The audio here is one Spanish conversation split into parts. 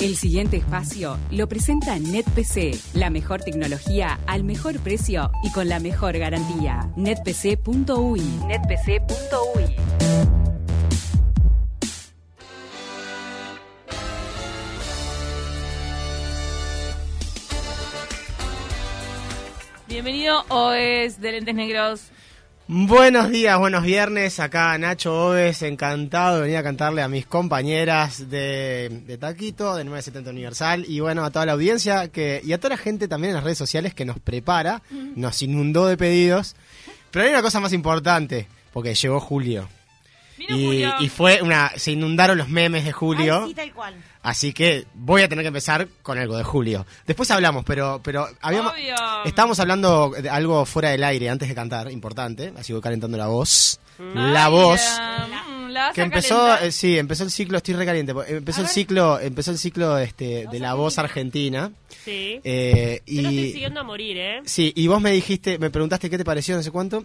El siguiente espacio lo presenta NetPC, la mejor tecnología al mejor precio y con la mejor garantía. netpc.ui. netpc.ui. Bienvenido, Oes de Lentes Negros. Buenos días, buenos viernes. Acá Nacho Oves, encantado de venir a cantarle a mis compañeras de, de Taquito, de 970 Universal, y bueno, a toda la audiencia que y a toda la gente también en las redes sociales que nos prepara, nos inundó de pedidos. Pero hay una cosa más importante, porque llegó Julio. Y, Julio. y fue una. Se inundaron los memes de Julio. Ay, sí, tal cual. Así que voy a tener que empezar con algo de Julio. Después hablamos, pero, pero habíamos, Obvio. estábamos hablando de algo fuera del aire antes de cantar, importante, así voy calentando la voz. Ay, La voz. mm, la vas Que a empezó, eh, sí, empezó el ciclo, estoy recaliente, empezó el ciclo, empezó el ciclo este, de la voz argentina. Sí. eh, Yo lo estoy y, siguiendo a morir, ¿eh? sí, y vos me dijiste, me preguntaste qué te pareció, no sé cuánto.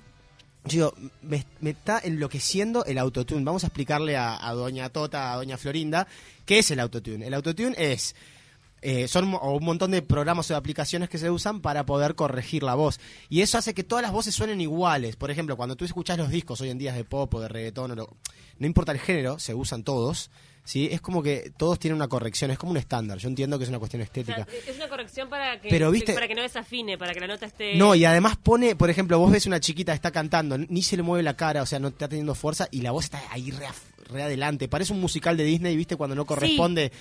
Yo me, me está enloqueciendo el autotune. Vamos a explicarle a, doña Tota, a doña Florinda, qué es el autotune. El autotune es eh, son un montón de programas o de aplicaciones que se usan para poder corregir la voz. Y eso hace que todas las voces suenen iguales. Por ejemplo, cuando tú escuchas los discos hoy en día de pop o de reggaetón, o lo- no importa el género, se usan todos. ¿Sí? Es como que todos tienen una corrección, es como un estándar. Yo entiendo que es una cuestión O sea, estética. es una corrección para que, Pero, ¿viste? para que no desafine, para que la nota esté... No, y además pone, por ejemplo, vos ves una chiquita que está cantando, ni se le mueve la cara, o sea, no está teniendo fuerza y la voz está ahí re, af- re adelante. Parece un musical de Disney, ¿viste? Cuando no corresponde,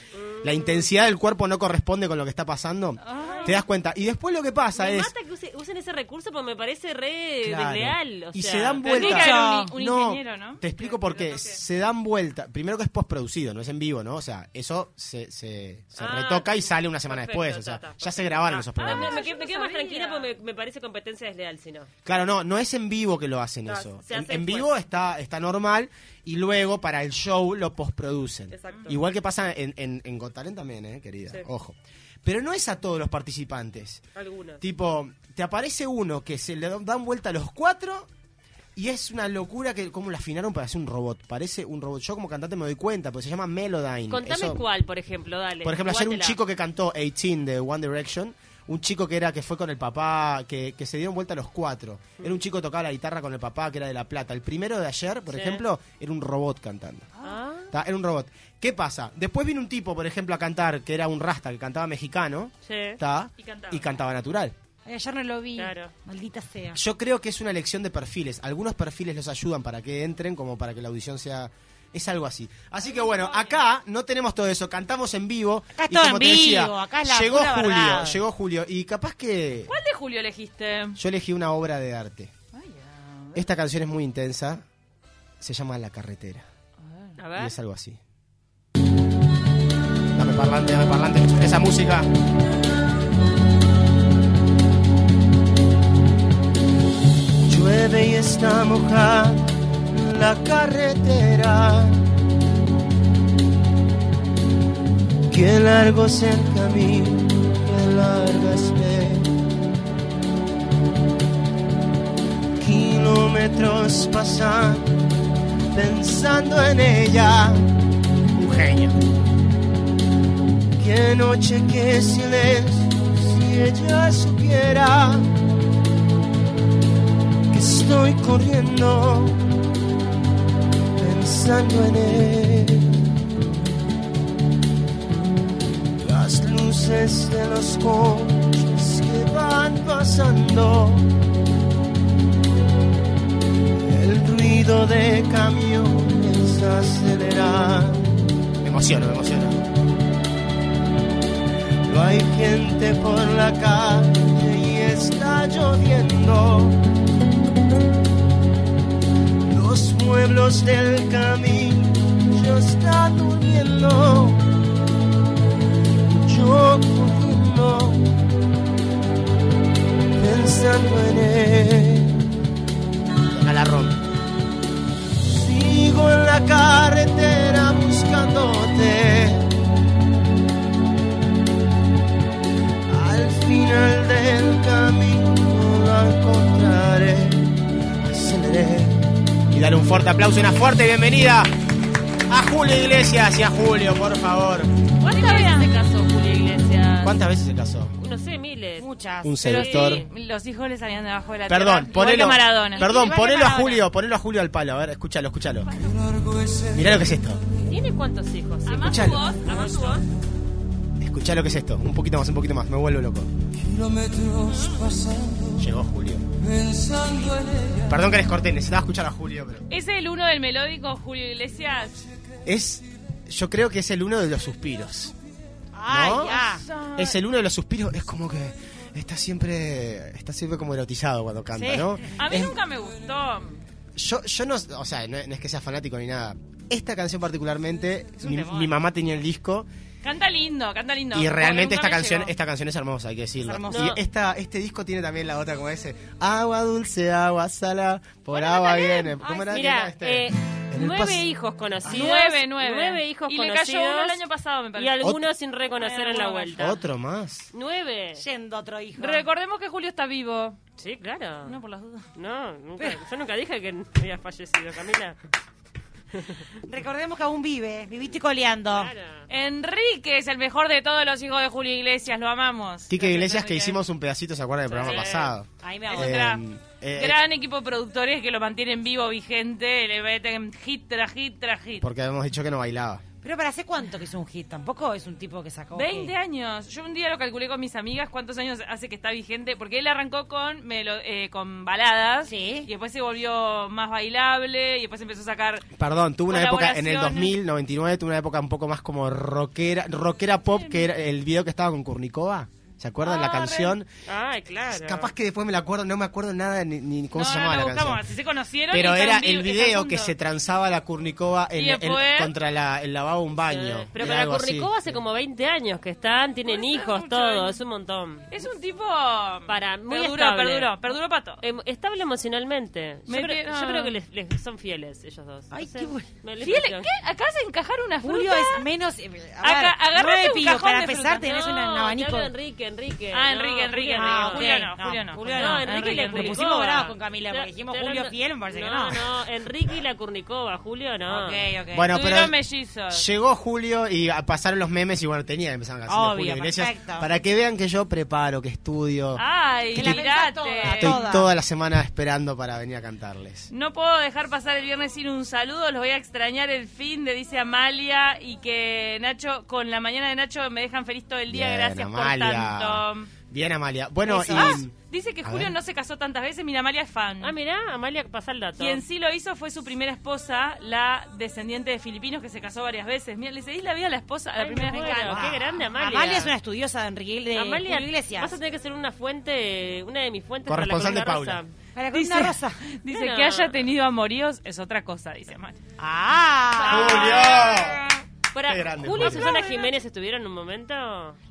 la intensidad del cuerpo no corresponde con lo que está pasando. Te das cuenta. Y después lo que pasa Me es... mata que use- usen ese recurso porque me parece re Claro. desleal. o y sea. se dan Pero tiene vuelta. que haber un- un ingeniero, ¿no? Te explico por qué. Se dan vuelta. Primero que es postproducido, no es en vivo, ¿no? O sea, eso se, se, se Ah, retoca y sale una semana perfecto, después. O sea, ya se grabaron Ah, esos ah, programas. me, me quedo, yo me no quedo más tranquila porque me, me parece competencia desleal, si no. Claro, no, no es en vivo que lo hacen No, eso. En, en vivo está, está normal y luego para el show lo postproducen. Exacto. Igual que pasa en, en, en Got Talent también, eh, querida. Sí. Ojo. Pero no es a todos los participantes. Algunos. Tipo, te aparece uno que se le dan vuelta a los cuatro y es una locura que cómo lo afinaron para hacer un robot. Parece un robot. Yo como cantante me doy cuenta, porque se llama Melodyne. Contame Eso- cuál, por ejemplo, dale. Por ejemplo, ayer un chico que cantó 18 de One Direction, un chico que era que fue con el papá, que, que se dieron vuelta a los cuatro. Era un chico que tocaba la guitarra con el papá, que era de La Plata. El primero de ayer, por Sí. ejemplo, era un robot cantando. Ah. Era un robot. ¿Qué pasa? Después vino un tipo, por ejemplo, a cantar, que era un rasta, que cantaba mexicano, sí. ¿tá? Y cantaba. y cantaba natural. Ay, ayer no lo vi. Claro. Maldita sea. Yo creo que es una elección de perfiles. Algunos perfiles los ayudan para que entren, como para que la audición sea... Es algo así. Así que bueno, acá no tenemos todo eso. Cantamos en vivo. Acá y todo como en te decía, vivo, acá es la llegó pura Julio, verdad. llegó Julio. Y capaz que ¿Cuál de Julio elegiste? yo elegí una obra de arte. Esta canción es muy intensa. Se llama La Carretera. A Y ver. es algo así. Dame parlante, dame parlante. Esa música. Llueve y está mojada la carretera. Qué largo es el camino, qué larga espera. Kilómetros pasan pensando en ella. Un genio. Qué noche, qué silencio, si ella supiera que estoy corriendo pensando en él. Las luces de los coches que van pasando. El ruido de camiones aceleran. Me emociono, me emociono. No hay gente por la calle y está lloviendo. Pueblos del camino están durmiendo. Yo corriendo, pensando en él. Galarrón. Sigo en la carretera dale un fuerte aplauso y una fuerte bienvenida A Julio Iglesias y a Julio, por favor. ¿Cuántas veces se casó Julio Iglesias? ¿Cuántas veces se casó? No sé, miles. Muchas. Un seductor. sí, los hijos le salían debajo de la Perdón, tierra. Ponelo. Maradona. Perdón, ponelo a. Julio, ponelo a Julio al palo. A ver, escúchalo, escúchalo. Mirá lo que es esto. ¿Tiene cuántos hijos? Sí. Amás tu Escuchalo. voz. Escuchá lo que es esto. Un poquito más, un poquito más. Me vuelvo loco. Llegó Julio. Perdón que les corté, necesitaba escuchar a Julio, pero. ¿Es el uno del melódico Julio Iglesias? Es. Yo creo que es el uno de los suspiros. Ya. Es el uno de los suspiros. Es como que. Está siempre. Está siempre como erotizado cuando canta, Sí. ¿no? A mí Es- nunca me gustó. Yo, yo no, o sea, no, no es que sea fanático ni nada. Esta canción particularmente, mi mamá tenía el disco Canta lindo, canta lindo. y realmente esta canción, llegó. esta canción es hermosa, hay que decirlo. Es hermosa. Y esta, este disco tiene también la otra como ese, agua dulce, agua sala, por Bueno, agua viene. ¿Cómo Ay, era? Mira, este? eh, nueve hijos conocidos. Nueve, nueve. Nueve hijos y le conocidos. cayó uno el año pasado, me Y parece. algunos sin reconocer en la vuelta. Otro más. Nueve. Yendo otro hijo. Recordemos que Julio está vivo. Sí, claro. No, por las dudas. No, nunca, yo nunca dije que había fallecido, Camila. Recordemos que aún vive. Viviste coleando. Claro. Enrique es el mejor de todos los hijos de Julio Iglesias, lo amamos. Quique Gracias, Iglesias que Enrique. hicimos un pedacito, ¿se acuerdan del programa Sí. pasado? Ahí me hago. un Eh, gran, eh, gran equipo de productores que lo mantienen vivo, vigente, le meten hit tras hit tras hit. Porque habíamos dicho que no bailaba. Pero para hace cuánto que es un hit. Tampoco es un tipo que sacó. 20 eh, años. Yo un día lo calculé con mis amigas cuántos años hace que está vigente, porque él arrancó con melo- eh, con baladas Sí. y después se volvió más bailable y después empezó a sacar Perdón, tuvo una época en el Colaboraciones. 2000, 99, tuvo una época un poco más como rockera, rockera pop, que era el video que estaba con Kurnikova. ¿Se acuerdan Ah, la canción? Ay, claro. Capaz que después me la acuerdo, no me acuerdo nada ni, ni cómo No, se llamaba no, la buscamos, canción. si se conocieron Pero era el video que se transaba la Kurnikova en, contra la, el lavabo de un baño. Sí. Pero con la. Kurnikova hace como 20 años que están, tienen hijos, todo, es un montón. Es un tipo Para, muy perduró, estable. perduró, perduró pato. Em, estable emocionalmente. Yo, Me creo, yo creo que les, les son fieles ellos dos. Ay, qué bueno. ¿Qué? ¿Acabas de encajar una fruta? Julio es menos. eh, a ver, Acá, agarrate nueve un cajón Para de empezar, fruta. tenés un abanico. de Enrique, Enrique. Ah, no, Enrique, Enrique, Julio no. Julio no, Julio no. Julio No, no. Enrique y Enrique, Enrique. Kurnikova. pusimos bravos con Camila porque dijimos Julio Fiel, me parece que no. no. No, Enrique y la Kurnikova, Julio no. Ok, ok. Bueno, pero mellizos. llegó Julio y pasaron los memes y bueno, tenía que empezar a Obvio, Julio Iglesias perfecto. para que vean que yo preparo, que estudio. Ay, Que mirate. toda. Estoy toda. toda la semana esperando para venir a cantarles. No puedo dejar pasar el viernes sin un saludo, los voy a extrañar el fin de dice Amalia y que Nacho, con la mañana de Nacho me dejan feliz todo el día, Bien, gracias Amalia. por tanto. Bien, Amalia. Bueno, y... Ah, dice que A Julio ver. no se casó tantas veces, mira, Amalia es fan. Ah, mirá, Amalia, pasa el dato. Quien sí lo hizo fue su primera esposa, la descendiente de filipinos que se casó varias veces. Mira, le seguís la vida a la esposa, a la Ay, primera me vez que muero. ganó. Qué grande, Amalia. Amalia es una estudiosa de Enrique de Amalia, Iglesias. vas a tener que ser una fuente, una de mis fuentes para la Corresponsal de Paula. rosa. Para la Dice, columna rosa. dice Bueno. que haya tenido amoríos es otra cosa, dice Amalia. ¡Ah! ¡Julio! Para, grande, Julio y. Susana Jiménez estuvieron en un momento.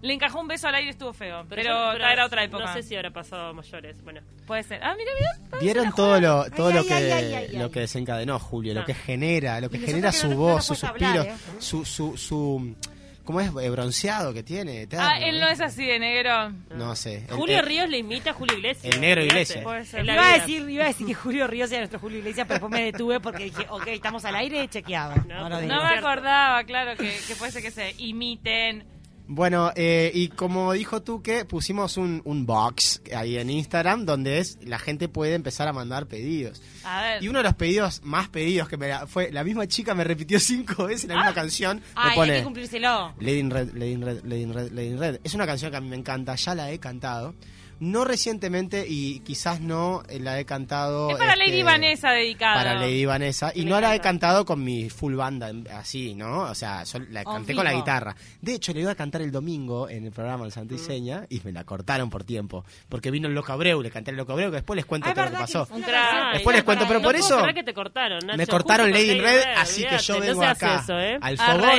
Le encajó un beso al aire, estuvo feo. Pero, yo- era otra época. No sé si habrá pasado mayores. Bueno, Puede ser. Ah, mira, mira. Vieron todo lo todo Ay, lo ay, que ay, ay, ay, lo que desencadenó Julio, lo Ah. que genera, lo que Y genera su voz, su suspiro, hablar, ¿eh? su su su ¿cómo es Eh, bronceado que tiene? eterno, Ah, él no es así de negro. No sé. Julio el- Ríos le imita a Julio Iglesias. El negro. Iglesias. Iba a, decir, iba a decir que Julio Ríos era nuestro Julio Iglesias, pero después me detuve porque dije, ok, estamos al aire, chequeado. No, No. No me acordaba, claro, que, que puede ser que se imiten. Bueno, eh, y como dijo tú que pusimos un, un box ahí en Instagram donde es la gente puede empezar a mandar pedidos. A ver. Y uno de los pedidos más pedidos que me la- fue la misma chica me repitió cinco veces la misma canción. Me Ay, hay pone que cumplírselo. Lady in Red, Lady in Red, Lady in Red, Lady in Red. Es una canción que a mí me encanta, ya la he cantado. No recientemente y quizás no eh, la he cantado. es para este, Lady Vanessa dedicada. Para Lady Vanessa. Y Me no la he cantado con mi full banda, así, ¿no? O sea, yo la canté con la guitarra. De hecho, le iba a cantar el domingo en el programa El Mm. Santa y Seña y me la cortaron por tiempo. Porque vino el Loco Abreu, le canté el Loco Abreu, que después les cuento Ah, todo lo que que pasó. Ay, Después les cuento, pero por no eso- que te cortaron, Nacho. Me cortaron Lady in Red, así que yo no vengo se hace acá eso, ¿eh? al fogón.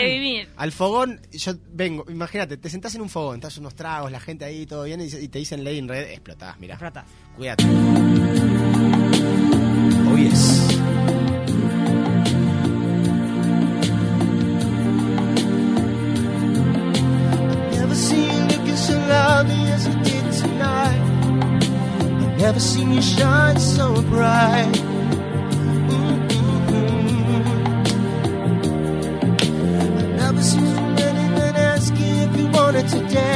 Al fogón, yo vengo, imagínate, te sentás en un fogón, estás unos tragos, la gente ahí, todo bien, y, te dicen Lady in red, explotás, mirá. Explotás. Cuídate. Oh yes. Never seen looking so lovely as you did tonight. I've never seen you shine so bright. Mm -hmm. I've never seen so many men asking if you wanted to dance.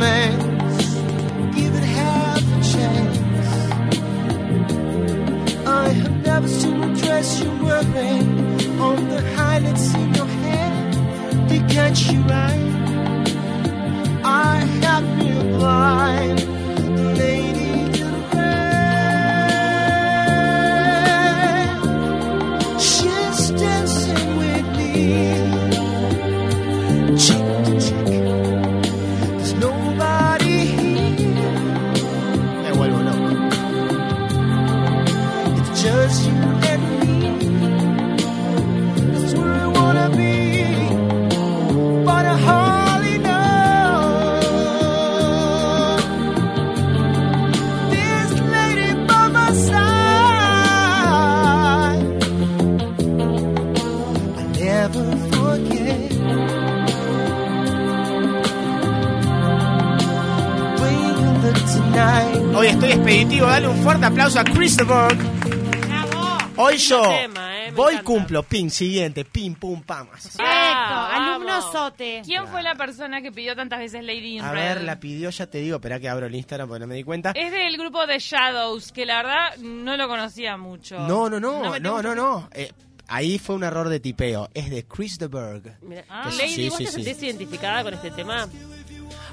romance. Give it half a chance. I have never seen a dress you're wearing on the highlights in your hair. They catch your eye. Christopher. Hoy yo tema, eh, voy, encanta. cumplo, ping, siguiente, pim, pum, pamas. Perfecto, Ah, alumno sote. ¿Quién fue la persona que pidió tantas veces Lady in A Red? ver, la pidió, ya te digo, espera que abro el Instagram porque no me di cuenta. Es del grupo de Shadows, que la verdad no lo conocía mucho. No, no, no, no, no, no. Eh, ahí fue un error de tipeo. Es de Chris de Berg. Ah. Lady, Sí, ¿vos sí, te sí. sentís identificada con este tema?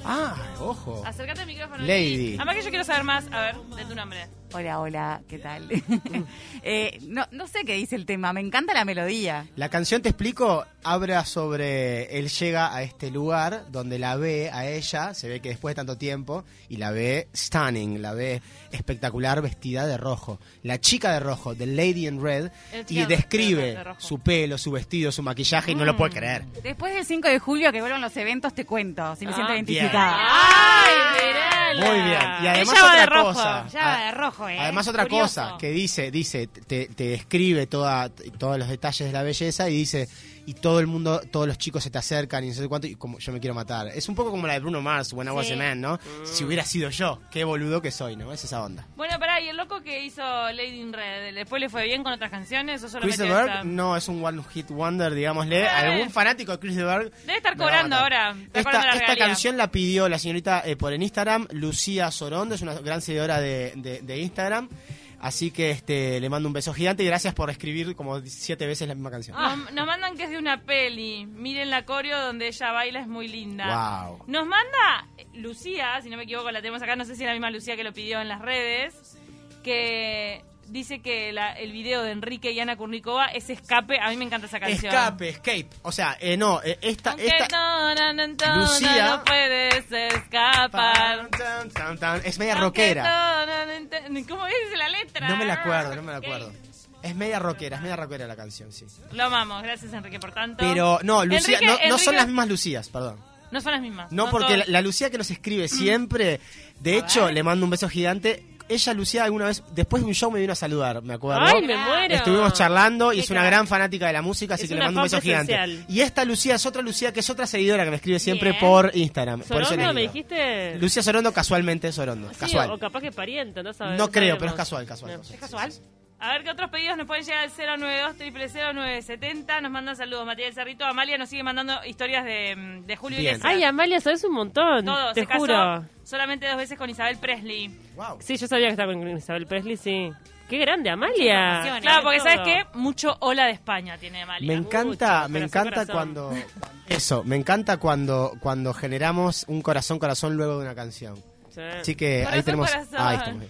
Ah, ojo. Acércate al micrófono. Lady. Además que yo quiero saber más, a ver, de tu nombre. Hola, hola, ¿qué tal? Eh, no, no sé qué dice el tema, me encanta la melodía. La canción, te explico, habla sobre él llega a este lugar donde la ve a ella, se ve que después de tanto tiempo, y la ve stunning, la ve espectacular vestida de rojo. La chica de rojo, The Lady in Red, y describe de su pelo, su vestido, su maquillaje, y no lo puede creer. Después del 5 de julio que vuelvan los eventos te cuento, si me siento Ah, identificada. ¡Ay, mirala! Muy bien. Y además Ella va otra de rojo. cosa. Ya va Ah, de rojo, ¿eh? Además otra Curioso. cosa que dice, dice, te, te describe toda, todos los detalles de la belleza y dice, y todo el mundo, todos los chicos se te acercan y no sé cuánto, y como yo me quiero matar. Es un poco como la de Bruno Mars, When I Was Sí. a Man, ¿no? Si hubiera sido yo, qué boludo que soy, ¿no? Es esa onda. Bueno, pará, ¿y el loco que hizo Lady in Red? ¿Después le fue bien con otras canciones o solo Chris de metió Berg no es un one hit wonder, digámosle. Eh. Algún fanático de Chris de Berg Debe estar cobrando ahora. Está Esta, la esta canción la pidió la señorita eh, por en Instagram, Lucía Sorondo, es una gran seguidora de, de- de Instagram. Así que este le mando un beso gigante y gracias por escribir como siete veces la misma canción. Nos, nos mandan que es de una peli. Miren la coreo donde ella baila, es muy linda. Wow. Nos manda Lucía, si no me equivoco, la tenemos acá, no sé si es la misma Lucía que lo pidió en las redes, que dice que la- el video de Enrique y Ana Kurnikova es escape. A mí me encanta esa canción. Escape, escape. O sea, eh, no, eh, esta, Aunque esta no, no, no, Lucía- no puedes escapar. Tan, tan, tan, es media Aunque rockera. ¿Cómo dice la letra? No me la acuerdo, no me la acuerdo. Es media rockera, es media rockera la canción, sí. Lo amamos, gracias Enrique por tanto. Pero no, Lucía, Enrique- no, no son las mismas Lucías, perdón. No son las mismas. No, porque la Lucía que nos escribe siempre, de hecho, le mando un beso gigante. Ella, Lucía, alguna vez, después de un show me vino a saludar, me acuerdo. ¡Ay, me muero! Estuvimos charlando y es una gran fanática de la música, así Es que le mando un beso gigante. Y esta Lucía es otra Lucía que es otra seguidora que me escribe siempre Bien. por Instagram. por eso ¿Sorondo les me dijiste? Lucía Sorondo, casualmente Sorondo. Sí, casual. o, capaz que pariente, no sabes. no creo, sabemos. pero es casual, casual. No. casual. ¿Es casual? A ver qué otros pedidos nos pueden llegar al 092 0970 Nos mandan saludos Matías Cerrito. Amalia nos sigue mandando historias de, mm, de Julio Bien. Iglesias. Ay, Amalia, sabes un montón. Todo, te se casó juro. solamente dos veces con Isabel Presley. Wow. Sí, yo sabía que estaba con Isabel Presley, sí. Qué grande, Amalia. Claro, porque Todo. ¿sabes qué? Mucho hola de España tiene Amalia. Me encanta, Mucho, me encanta cuando eso, me encanta cuando cuando generamos un corazón corazón luego de una canción. Sí. Así que ahí tenemos, corazón. ahí estamos.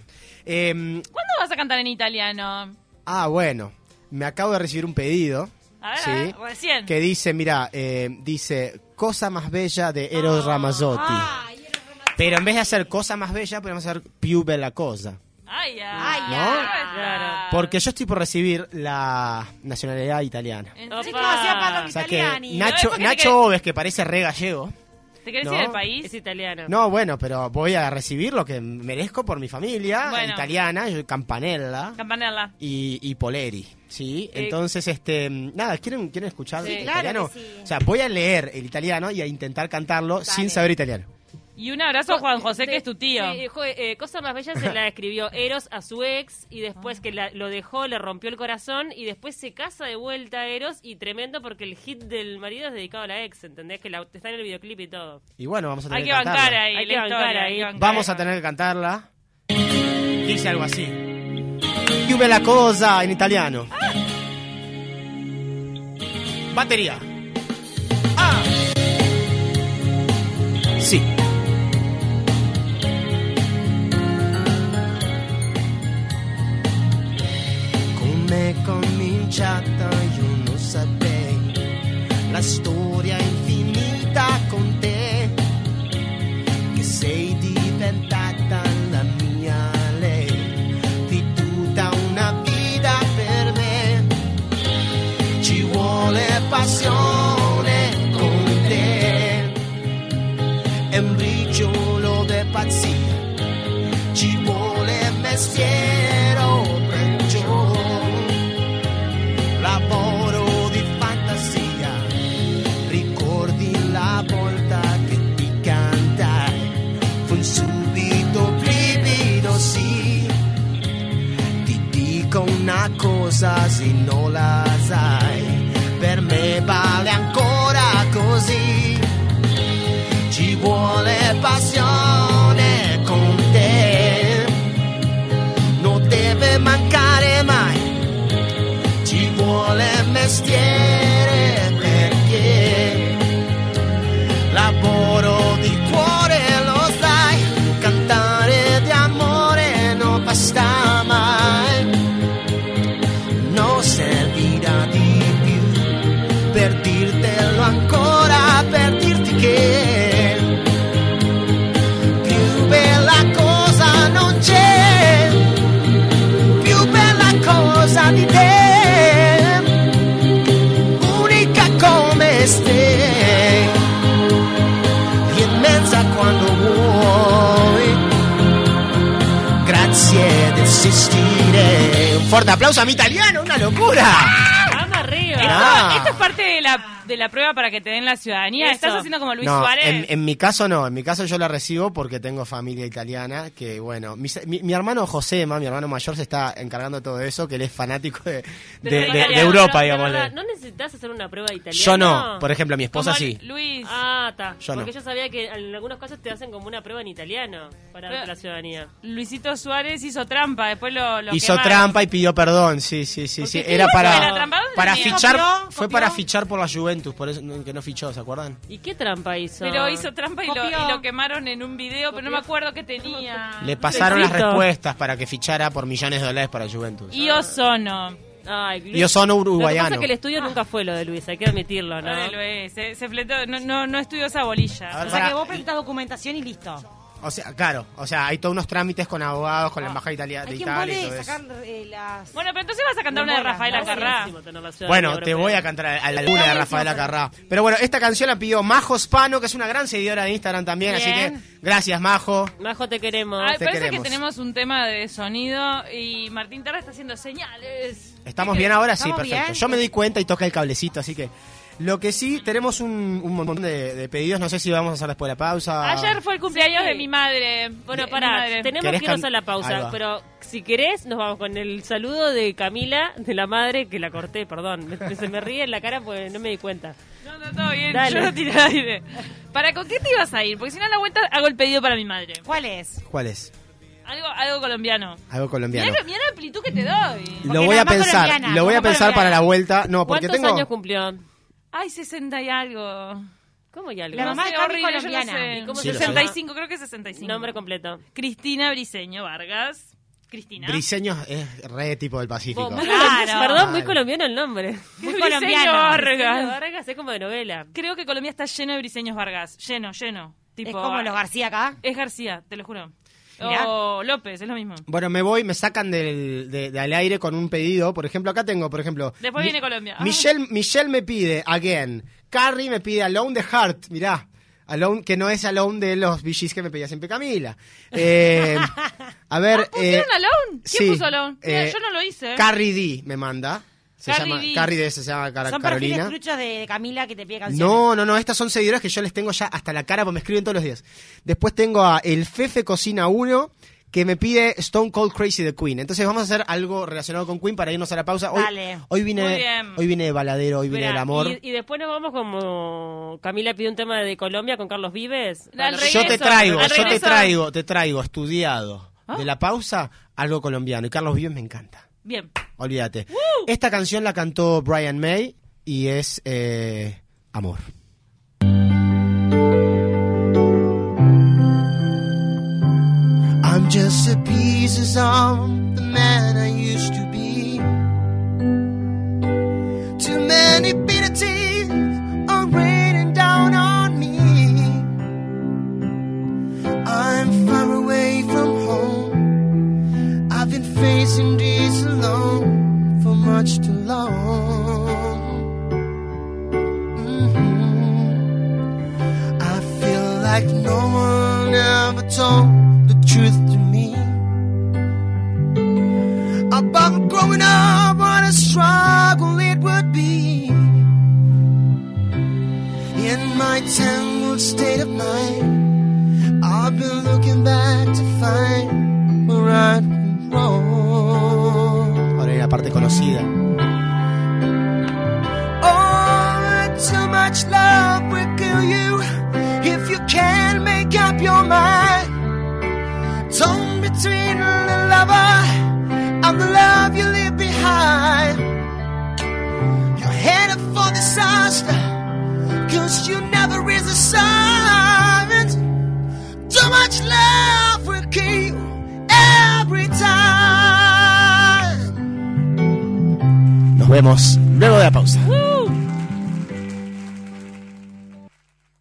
Em, ¿Cuándo vas a cantar en italiano? ah, bueno, me acabo de recibir un pedido. A ver, Sí. a ver, recién. Que dice, mira, eh, dice cosa más bella de Eros Ramazzotti. Pero en vez de hacer cosa más bella, podemos hacer più bella cosa. Ay, ay, Ay, ay. ¿No? Claro. Porque yo estoy por recibir la nacionalidad italiana. O sea que. Nacho, Nacho Oves, que parece re gallego. ¿Te querés ¿No? ir del país? Es italiana. No, bueno, pero voy a recibir lo que merezco por mi familia Bueno. italiana, yo Campanella Campanella. y, y Poleri, ¿sí? Eh, Entonces, este, nada, ¿quieren, quieren escuchar Sí, el claro italiano? sí. O sea, voy a leer el italiano y a intentar cantarlo sin saber italiano. Y un abrazo a Juan José, que es tu tío. Sí, jo- eh, cosa más bella se la escribió Eros a su ex y después que la- lo dejó, le rompió el corazón y después se casa de vuelta a Eros y tremendo porque el hit del marido es dedicado a la ex, ¿entendés? Que la, está en el videoclip y todo. Y bueno, vamos a tener Hay que que cantarla. bancar ahí. Hay la que bancar ahí. hay que bancar. Vamos a tener que cantarla. Dice algo así. Più bella cosa en italiano. Batería. Come è cominciata io non saprei la storia infinita con te che sei diventata la mia lei di tutta una vita per me. Ci vuole passione cosa se non fuerte aplauso a mi italiano, una locura. Vamos arriba. Esto, esto es parte de la, de la prueba para que te den la ciudadanía. Eso. Estás haciendo como Luis No, Suárez. en, en mi caso no, en mi caso yo la recibo porque tengo familia italiana, que bueno, mi, mi- mi hermano Josema, mi hermano mayor, se está encargando de todo eso, que él es fanático de, de- Pero de- italiano, de Europa, digamos. ¿No necesitas hacer una prueba de italiano? Yo no, por ejemplo, mi esposa Como sí. Luis. Ah, está. Yo Porque no. yo sabía que en algunos casos te hacen como una prueba en italiano para Pero- la ciudadanía. Luisito Suárez hizo trampa, después lo, lo Hizo quemaron. trampa y pidió perdón, sí, sí, sí, sí. Era ¿Fue la para, trampa? ¿Dónde para fichar, ¿Copió? fue ¿Copió? para fichar por la Juventus, por eso que no fichó, ¿se acuerdan? ¿Y qué trampa hizo? Pero hizo trampa y lo, Copió. y lo quemaron en un video, pero no me acuerdo qué tenía. Le pasaron las respuestas para que fichara por millones de dólares para Juventus. Y Ozono. Ay, Luis- Y Ozono Lo que pasa uruguayano. es que el estudio nunca fue lo de Luis, hay que admitirlo, ¿no? No lo es, se, se fletó, no, no, no estudió esa bolilla. Ver, O sea que vos presentas documentación y listo. O sea, claro, o sea, hay todos unos trámites con abogados, con la embajada italiana de Italia y todo eso. sacar eh, las... Bueno, pero entonces vas a cantar una de Memorias, Rafaela ¿no? Carrá. Buenísimo tener la ciudadanía Bueno, te voy a cantar a la luna de Rafaela Carrá. Pero bueno, esta canción la pidió Majo Spano, que es una gran seguidora de Instagram también, así que gracias Majo. Majo, te queremos. Ay, Te parece queremos. que tenemos un tema de sonido y Martín Tarra está haciendo señales. ¿Estamos ¿Qué bien ahora? Sí, ¿Estamos perfecto. bien? Yo me di cuenta y toca el cablecito, así que... Lo que sí, tenemos un, un montón de, de pedidos, no sé si vamos a hacer después de la pausa. Ayer fue el cumpleaños Sí. de mi madre. Bueno, De pará, madre. tenemos ¿Querés que irnos a la pausa, pero si querés nos vamos con el saludo de Camila, de la madre, que la corté, perdón. Me- se me ríe en la cara porque no me di cuenta. No, no, todo bien. Dale. Yo no tiré aire. ¿Para con qué te ibas a ir? Porque si no, a la vuelta hago el pedido para mi madre. ¿Cuál es? ¿Cuál es? Algo, algo colombiano. Algo colombiano. Mirá la amplitud que te doy. Lo Porque voy a pensar, colombiana, lo voy a pensar para la vuelta. No, porque ¿Cuántos tengo... años cumplió? Ay, 60 y algo. ¿Cómo y algo? La No mamá sé, de horrible, no colombiana. sé. ¿Y cómo se 65, creo que es 65. Nombre completo. Cristina Briseño Vargas. Cristina. Briseños es re tipo del Pacífico. Claro. Perdón, muy colombiano el nombre. Muy Briseño colombiano. Vargas. Vargas es como de novela. Creo que Colombia está lleno de briseños Vargas. Lleno, lleno. Tipo, es como los García acá. Es García, te lo juro. O López, es lo mismo. Bueno, me voy, me sacan del, de- aire con un pedido. Por ejemplo, acá tengo, por ejemplo. Después viene Colombia. Michelle, Michelle me pide Again. Carrie me pide Alone the Heart. Mirá. Alone, que no es Alone de los VGs que me pedía siempre Camila. Eh, a ver. Ah, ¿Pusieron eh, Alone? ¿Quién sí, puso Alone? Mira, eh, yo no lo hice. Carrie D me manda. Se Carrie llama, D. Carrie D se llama Cara- Son perfiles Carolina. truchos de, Camila que te pide canciones. No, no, no, estas son seguidoras que yo les tengo ya hasta la cara porque me escriben todos los días. Después tengo a El Fefe Cocina 1 que me pide Stone Cold Crazy de Queen. Entonces vamos a hacer algo relacionado con Queen para irnos a la pausa. Hoy, Dale. hoy Muy vine bien. hoy vine de baladero, hoy vine Mirá, del amor. Y, y después nos vamos como Camila pidió un tema de Colombia con Carlos Vives. Al yo te traigo, yo te traigo, te traigo estudiado ¿Ah? de la pausa algo colombiano y Carlos Vives me encanta. Bien. Olvídate. Esta canción la cantó Brian May y es eh, Amor. I'm just the pieces of the man I used to be. Too many I've been facing this alone for much too long. Mhm. I feel like no one ever told the truth to me about growing up, what a struggle it would be. In my tangled state of mind, I've been looking back to find you never is a silent. Too much love will kill you every time. Nos vemos luego de la pausa.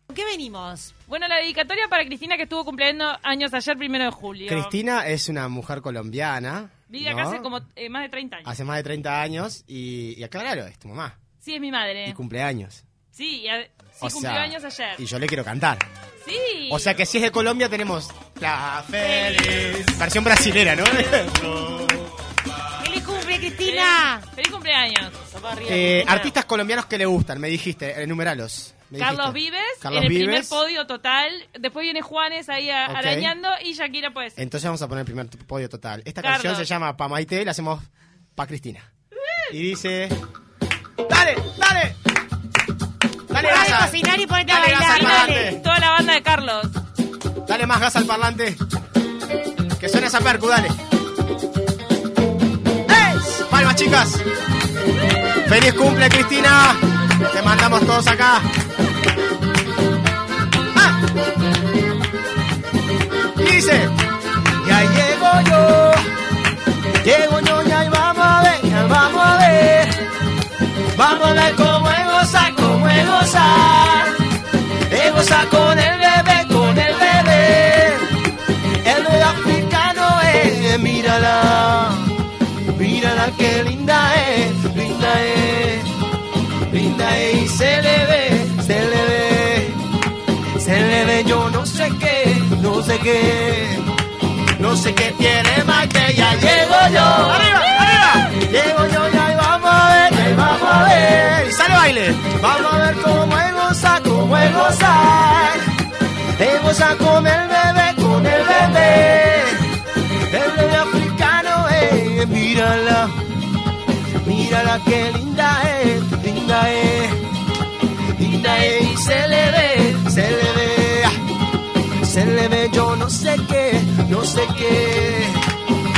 ¿Con qué venimos? Bueno, la dedicatoria para Cristina que estuvo cumpliendo años ayer, primero de julio. Cristina es una mujer colombiana. Vive ¿no? acá hace como eh, más de 30 años. Hace más de 30 años y, y acá, claro, es tu mamá. Sí, es mi madre. Y cumpleaños. Sí, y a- sí O cumplió sea, años ayer. Y yo le quiero cantar. Sí. O sea que si es de Colombia tenemos la feliz versión brasilera, ¿no? ¡Feliz cumple, Cristina! Feliz cumpleaños. Eh, artistas colombianos que le gustan, me dijiste, enumeralos. Me Carlos dijiste. Vives, Carlos en el primer Vives. podio total. Después viene Juanes ahí a- arañando y Shakira pues. Entonces vamos a poner el primer podio total. Esta Carlos. canción se llama Pa Maite y la hacemos Pa Cristina. Y dice... ¡Dale, dale! ¡Dale gas! cocinar y ponete a Dale gas bailar, al dale. parlante! Toda la banda de Carlos. Dale más gas al parlante. Que suene esa percu, dale. ¡Ey! Palmas, chicas. ¡Feliz cumple, Cristina! Te mandamos todos acá. ¡Ah! Y dice... Ya llego yo, llego yo, ya y gozar, gozar con el bebé, con el bebé, el africano es, mírala, mírala qué linda es, linda es, linda es, y se le ve, se le ve, se le ve, yo no sé qué, no sé qué. No sé qué tiene Maite, ya llego yo. ¡Arriba, arriba! Llego yo, y vamos a ver, y vamos a ver. ¡Y sale baile! Vamos a ver cómo es gozar, cómo es gozar. Es gozar con el bebé, con el bebé. El bebé africano, eh, mírala. Mírala qué linda es, linda es. Linda es y se le ve, se le ve. Se le ve, no sé qué, no sé qué.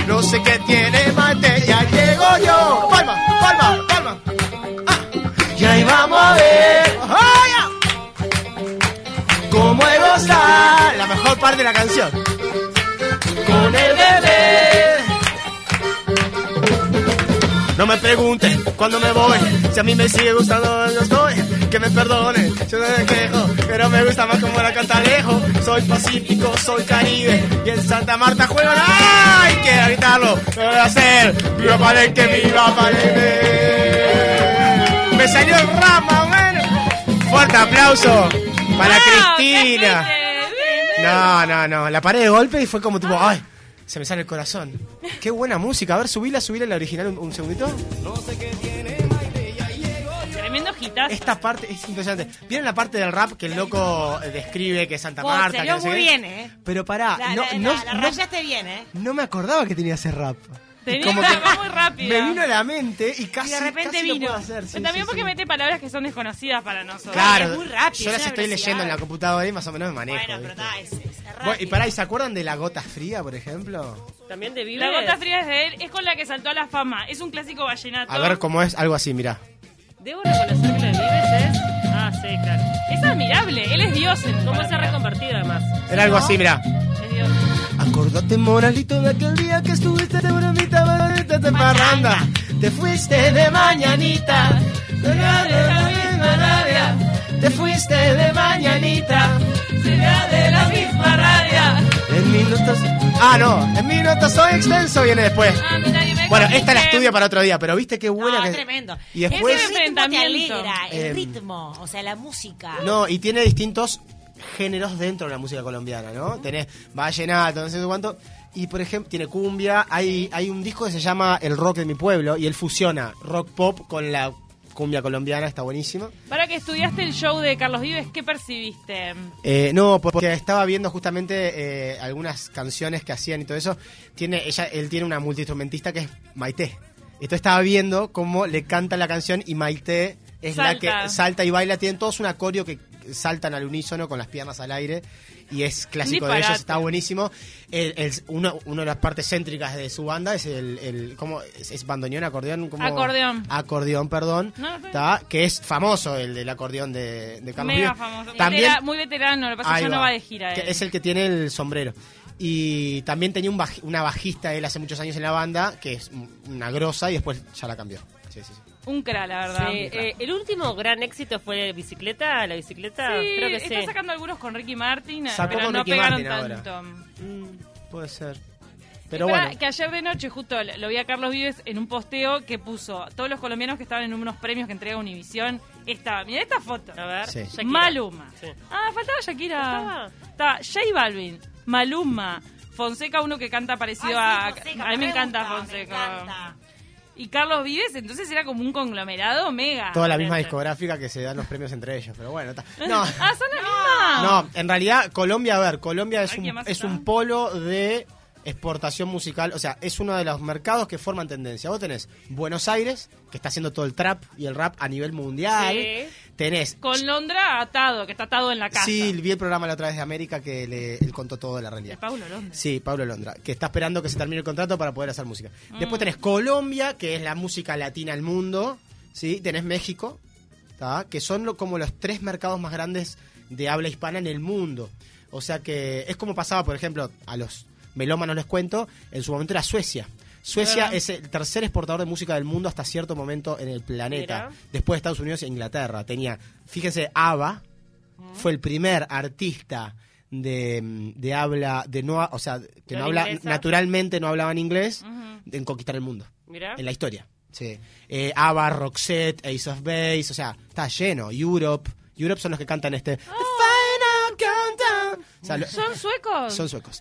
No sé qué tiene Maite, ya llego yo. ¡Palma, palma, palma! Y ahí vamos a ver ¡Ay, cómo es gozar La mejor parte de la canción. con el bebé. No me pregunten cuándo me voy, si a mí me sigue gustando yo estoy. Que me perdone, yo no me quejo, pero me gusta más como la canta lejos. Soy Pacífico, soy Caribe, y en Santa Marta juego. ¡Ay! Quiero gritarlo, lo voy a hacer. Viva Palenque, viva Palenque. Me salió el o menos. Fuerte aplauso para ¡Wow! Cristina. ¡Qué! No, no, no. La paré de golpe y fue como tipo, ay, se me sale el corazón. Qué buena música. A ver, subila, subila la original un, un segundito. Tremendo hitazo. Esta parte es impresionante. ¿Vieron la parte del rap que el loco eh, describe que es Santa Marta? salió que no sé muy qué? bien, ¿eh? Pero pará, La, no, la, no, la, la no- rayaste bien, ¿eh? no me acordaba que tenía ese rap. Tenía Como que muy rápida. Me vino a la mente y casi, Y de repente casi lo vino. puedo hacer. sí, Pero también sí, porque sí. mete palabras que son desconocidas para nosotros. Claro, es muy rápido, yo las estoy velocidad. leyendo en la computadora y más o menos me manejo. Bueno, pero está, es, es Bueno, rápido. y pará, ¿y se acuerdan de la gota fría, por ejemplo? También de Vives. La gota fría es de él, es con la que saltó a la fama. Es un clásico vallenato. A ver cómo es, algo así, mirá. Debo reconocer que lo de Vives es... Ah, sí, claro. Es admirable, él es Dios en ¿Cómo se ha reconvertido además? Era algo así, mira. Es Dios. Acordate, moralito, de aquel día que estuviste de bromita, bonita de parranda. Te fuiste de mañanita. de la misma rabia. Te fuiste de mañanita. Será de la misma rabia. En minutos. Ah, no, en minutos soy extenso viene después. Ah, mira, Bueno, esta la estudio para otro día, pero viste qué buena No, que... tremendo. Y después... Ese ritmo te enfrentamiento. alegra, el Eh, ritmo, o sea, la música. No, y tiene distintos géneros dentro de la música colombiana, ¿no? Tenés vallenato, no sé cuánto. Y por ejemplo, tiene cumbia. Hay, hay un disco que se llama El Rock de mi pueblo y él fusiona rock pop con la cumbia colombiana, está buenísimo. Para que estudiaste el show de Carlos Vives, ¿qué percibiste? Eh, no, porque estaba viendo justamente eh, algunas canciones que hacían y todo eso. Tiene, ella, él tiene una multiinstrumentista que es Maite. Entonces estaba viendo cómo le canta la canción y Maite es la que salta y baila. Tienen todos un acorio que saltan al unísono con las piernas al aire. Y es clásico de ellos, está buenísimo. El, el- uno, una de las partes céntricas de su banda es el, el ¿cómo? Es, es bandoneón, acordeón, ¿cómo? Acordeón. Acordeón, perdón. Que es famoso el del acordeón de, de Carlos Mega famoso. También, muy veterano, lo que pasa es que no va de gira. que es el que tiene el sombrero. Y también tenía un baj- una bajista él hace muchos años en la banda, que es un- una grosa, y después ya la cambió. Sí, sí, sí. Un cra, la verdad. Sí, eh, el último gran éxito fue bicicleta, la bicicleta, Sí, creo que sí. está sacando algunos con Ricky Martin, Sacó pero con no Ricky pegaron Martin tanto. Mm, puede ser. Pero Espera, bueno. que ayer de noche justo lo lo vi a Carlos Vives en un posteo que puso todos los colombianos que estaban en unos premios que entrega Univisión. Estaba, mira esta foto. A ver, Sí. Maluma. Sí. Ah, faltaba Shakira. Está J Balvin, Maluma, Fonseca, uno que canta parecido a. Ay, sí, Fonseca, a mí me encanta gusta, Fonseca. Me encanta. Y Carlos Vives, entonces era como un conglomerado mega. Toda la misma discográfica que se dan los premios entre ellos, pero bueno, está. No, Ah, son la misma. no, en realidad Colombia, a ver, Colombia es Ay, un, ¿quién más es un polo de exportación musical, o sea, es uno de los mercados que forman tendencia. Vos tenés Buenos Aires, que está haciendo todo el trap y el rap a nivel mundial. Sí. Tenés Con Londra atado, que está atado en la casa. Sí, vi el programa la otra vez de América que le, él contó todo de la De realidad. Paulo Londra. Sí, Pablo Londra, que está esperando que se termine el contrato para poder hacer música. Mm. Después tenés Colombia, que es la música latina al mundo. ¿sí? Tenés México, ¿tá? que son lo- como los tres mercados más grandes de habla hispana en el mundo. O sea que es como pasaba, por ejemplo, a los melómanos les cuento, en su momento era Suecia. Suecia ¿Verdad? es el tercer exportador de música del mundo hasta cierto momento en el planeta. Mira. Después de Estados Unidos e Inglaterra. Tenía, fíjense, ABBA fue el primer artista de, de habla, de no, o sea, que No no habla, inglesa. naturalmente no hablaban inglés, en conquistar el mundo. Mira. En la historia. Sí. Eh, ABBA, Roxette, Ace of Base, o sea, está lleno. Europe. Europe son los que cantan este. Countdown. O sea, lo- ¿Son suecos? son suecos.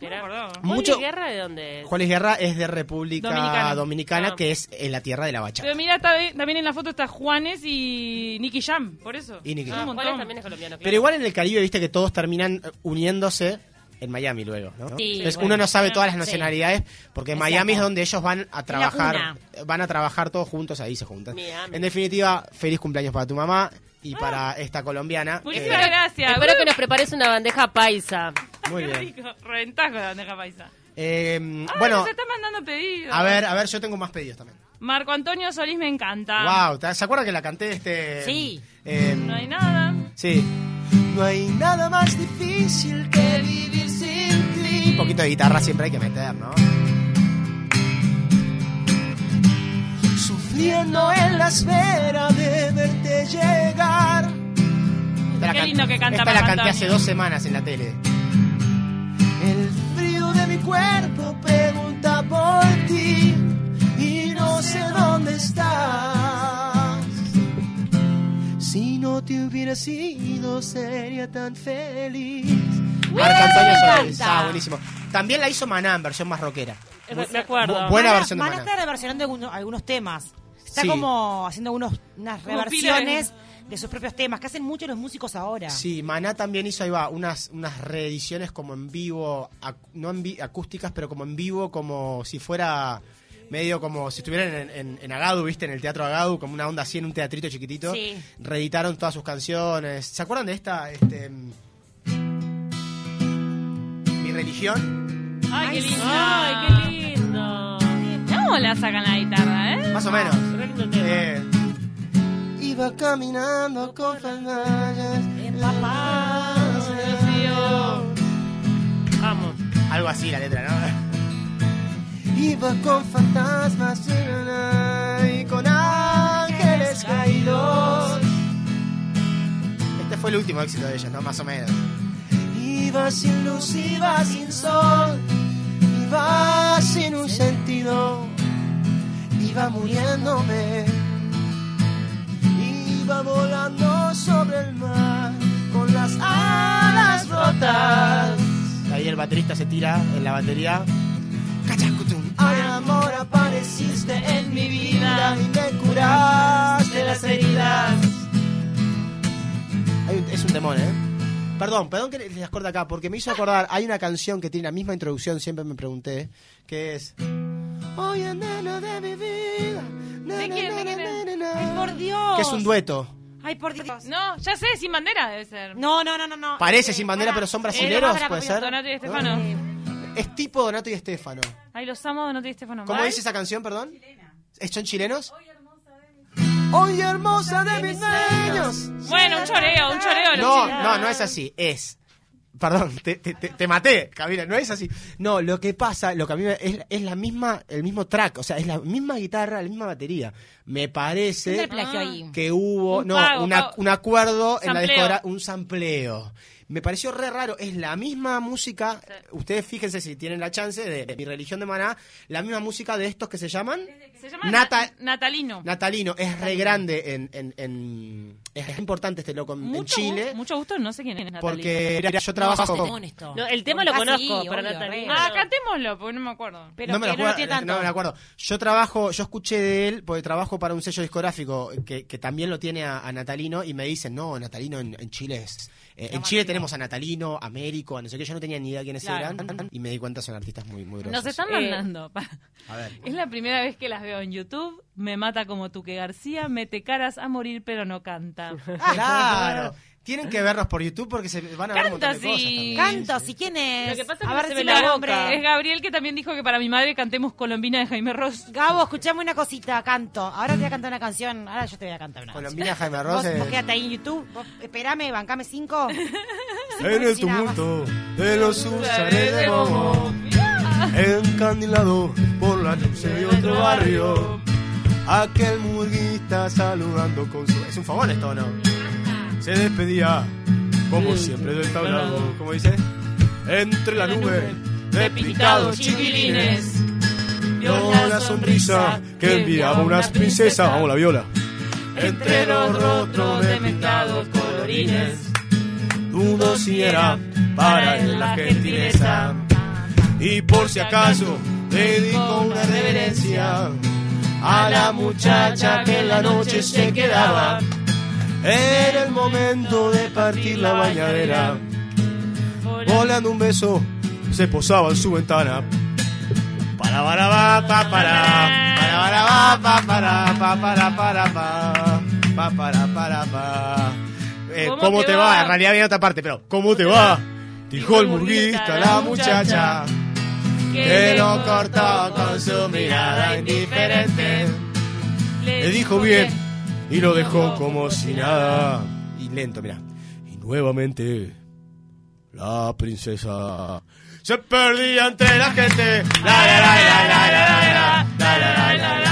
Mucho... Guerra de dónde es? Juan Luis Guerra es de República Dominicana. Dominicana, Ah. que es en la tierra de la bachata. Pero mira, también en la foto está Juanes y Nicky Jam, por eso. Y Nicky Jam. un Ah, montón. Juárez también es colombiano, claro. Pero igual en el Caribe, viste que todos terminan eh, uniéndose en Miami luego, ¿no? Sí, Entonces bueno. uno no sabe todas las Sí. nacionalidades porque Exacto. Miami es donde ellos van a trabajar, cuna. van a trabajar todos juntos, ahí se juntan. Miami. En definitiva, feliz cumpleaños para tu mamá y para esta colombiana. Muchísimas Eh, gracias. Espero que nos prepares una bandeja paisa. muy Qué bien. rico. Reventás con la bandeja paisa. Eh, Ah, bueno, se está mandando pedidos. a ver, a ver, yo tengo más pedidos también. Marco Antonio Solís me encanta. Wow, ¿te- ¿se acuerdan que la canté este? Sí. eh, No hay nada. sí. No hay nada más difícil que vivir sin ti. Un poquito de guitarra siempre hay que meter, ¿no? Sufriendo en la espera de verte llegar. Esta Qué lindo que canta Esta la canté hace dos semanas en la tele. El frío de mi cuerpo pregunta por ti y no sé dónde estás. Si no te hubiera sido, sería tan feliz. Marco Antonio Solís. Ah, buenísimo. También la hizo Maná en versión más rockera. Eh, Me acuerdo. Bu- buena Maná- versión de Maná Maná. está reversionando algunos, algunos temas. Está Sí. como haciendo unos, unas Como reversiones de sus propios temas, que hacen mucho los músicos ahora. Sí, Maná también hizo, ahí va, unas, unas reediciones como en vivo, ac- no en vi- acústicas, pero como en vivo, como si fuera medio como si estuvieran en, en, en Agadu, ¿viste? En el Teatro Agadu, como una onda así en un teatrito chiquitito. Sí. Reeditaron todas sus canciones. ¿Se acuerdan de esta? Este, mm, Mi religión, Ay, qué lindo. Ay, qué lindo. ¿Cómo la sacan la guitarra, eh? más o menos. Eh, Iba caminando con fantasmas empapadas de frío. Vamos. Algo así la letra, ¿no? Iba con fantasmas y con ángeles caídos. Este fue el último éxito de ellos, ¿no? Más o menos. Iba sin luz, iba sin sol, iba sin un sentido, iba muriéndome, iba volando sobre el mar con las alas rotas. Ahí el baterista se tira en la batería. Cachacutum. Ay, amor, apareciste en mi vida y me curaste las heridas. Hay un- es un temón, ¿eh? Perdón, perdón que les corte acá, porque me hizo acordar, hay una canción que tiene la misma introducción, siempre me pregunté, que es... Oye, nena de mi vida. na, ¿De quién, de es? na, na. Ay, por Dios. Que es un dueto. Ay, por Dios. No, ya sé, sin bandera debe ser. No, no, no, no. no. Parece Eh, sin bandera, pero son Eh, brasileros, pará, puede ser. Donato y Estefano. Eh, Es tipo Donato y Estefano. Ay, los amo, Donato y Estefano. ¿Cómo ¿Mal? dice esa canción, perdón? ¿Es- ¿Son chilenos? Hoy hermosa de mis sueños. Bueno, un choreo, un choreo. los No, chilenos. no, no es así. Es. Perdón, te, te, te- te maté, Camila, no es así. No, lo que pasa, lo que a mí me- es, es la misma, el mismo track, o sea, es la misma guitarra, la misma batería. Me ¿Dónde parece ahí? que hubo, Un no, pago, una- pago. un acuerdo en la Sampleo. discogra, un sampleo. Me pareció re raro, es la misma música, ustedes fíjense si tienen la chance de, de mi religión de maná, la misma música de estos que se llaman Se llama Nata- Na- Natalino. Natalino, es re grande en, en, en- es importante este loco en, en Mucho, Chile, gu- mucho gusto, no sé quién es Natalino. porque yo trabajo. No, el tema lo Ah, conozco, sí, pero obvio, Natalino. Ah, cantémoslo, porque no me acuerdo. Pero no me no acuerdo, tanto. no me acuerdo. Yo trabajo, yo escuché de él, porque trabajo para un sello discográfico que, que también lo tiene a, a Natalino y me dicen, no, Natalino en, en Chile es... eh, en Chile tenemos a Natalino, Américo, a no sé qué, yo no tenía ni idea quiénes Claro. eran y me di cuenta son artistas muy, muy grosos. Nos están Eh, mandando. A ver. Es la primera vez que las veo en YouTube. Me mata como tú que García, mete caras a morir pero no canta. Claro. Tienen que vernos por YouTube porque se van a ver un montón de cosas también. Canto, si quién es. Lo que pasa es a que ver no se si ve me la boca. Es Gabriel que también dijo que para mi madre cantemos Colombina de Jaime Ross. Gabo, escuchame una cosita, canto. Ahora te voy a cantar una canción. Ahora yo te voy a cantar una canción. Colombina Jaime Vos, Rose. vos quédate ahí en YouTube. Vos, esperame, bancame cinco. En el tumulto de los usares de Momo, encandilado por la luz de otro barrio, aquel murguista saludando con su... Es un favor esto, ¿o ¿no? Se despedía, como siempre, del tablado, como dice, entre la nube de pintados chiquilines. Vio la sonrisa que enviaba unas princesas, vamos la viola, entre los rostros de pintados colorines dudo si era para él la gentileza. Y por si acaso dedico una reverencia a la muchacha que en la noche se quedaba. Era el momento de partir la bañadera. Volando un beso, se posaba en su ventana. Para para pa pa para para para pa pa para pa para para pa pa para para pa Eh, ¿Cómo ¿Cómo te va? En realidad viene otra parte, pero ¿cómo te va? Dijo el murguista la muchacha que lo cortó con su mirada indiferente. Le dijo bien y lo dejó como si nada. Y lento, mira. Y nuevamente la princesa se perdía entre la gente. La, la, la,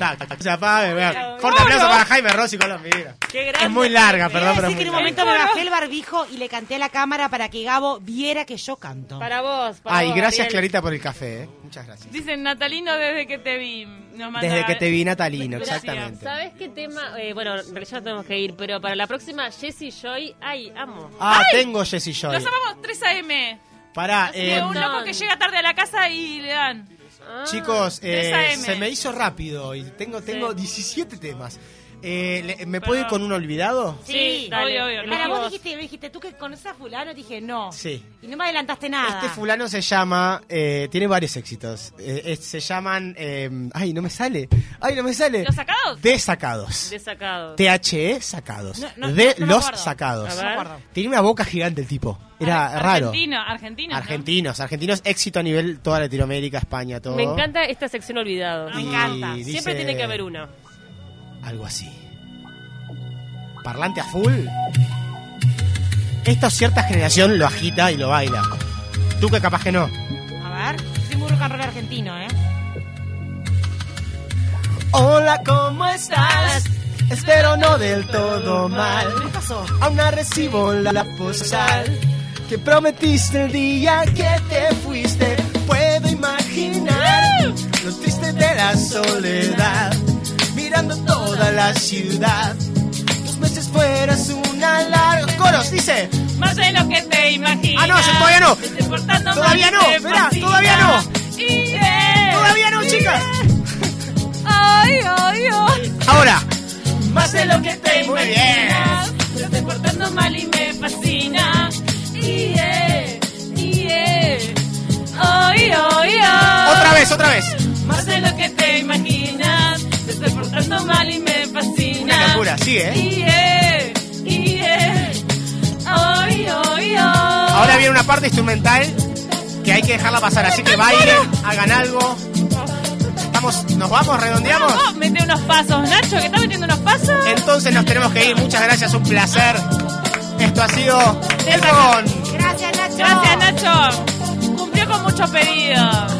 tac. Se apague, vea. Fuerte aplauso para Jaime Rossi Colombia. Qué grande. Es muy larga, perdón, pero es que en un momento me bajé el barbijo y le canté a la cámara para que Gabo viera que yo canto. Para vos. Para Ay, vos, gracias. Clarita por el café, ¿eh? Muchas gracias. Dicen Natalino desde que te vi. Nos manda- Desde que te vi, Natalino, Gracias. exactamente. ¿Sabes qué tema? Eh, bueno, en realidad no tenemos que ir, pero para la próxima, Jessie Joy. Ay, amo. Ah, tengo Jessy Joy. Los amamos 3 AM. Pará, eh, un loco que llega tarde a la casa y le dan. Ah, chicos, eh, 3 AM. se me hizo rápido y tengo, tengo 17 temas. Eh, le- ¿Me puedo ir con uno olvidado? Sí, dale. obvio, obvio. Para vos dijiste, me dijiste, ¿tú que conoces a fulano? Dije, no. Sí. Y no me adelantaste nada. Este fulano se llama, eh, tiene varios éxitos. Eh, se llaman, eh, ay, no me sale, ay, no me sale. ¿Los sacados? De sacados. Desacado. THE sacados. No, no, de no los acuerdo. sacados. Tiene una boca gigante el tipo. Era raro. Argentino, argentino. ¿no? Argentinos, argentinos, éxito a nivel toda Latinoamérica, España, todo. Me encanta esta sección olvidados. Me encanta. dice- Siempre tiene que haber uno. Algo así. Parlante a full. Esta cierta generación lo agita y lo baila. Tú que capaz que no. A ver, soy muy rock and roll argentino, ¿eh? Hola, ¿cómo estás? Espero no del todo mal. ¿Qué pasó? Aún no recibo la postal que prometiste el día que te fuiste. Puedo imaginar lo triste de la soledad, toda la ciudad. Dos meses fueras una larga. Coros, dice. Más de lo que te imaginas. Ah, no, yo todavía no. Te Todavía no, fascina. todavía no. Eh, Todavía no, chicas. Ay, ay, ay. Ahora. Más de lo que te Muy imaginas. Te estoy portando mal y me fascina. Y, eh. Ay, ay, ay. Otra vez, otra vez. Más de lo que. Te mal y me fascina. Una locura, sigue, ¿eh? Ahora viene una parte instrumental que hay que dejarla pasar. Así que bailen, hagan algo. Estamos, nos vamos, redondeamos. Vamos, mete unos pasos, Nacho, que está metiendo unos pasos. Entonces nos tenemos que ir. Muchas gracias, un placer. Esto ha sido El Fogón. Gracias, Nacho. Gracias, Nacho. Cumplió con muchos pedidos.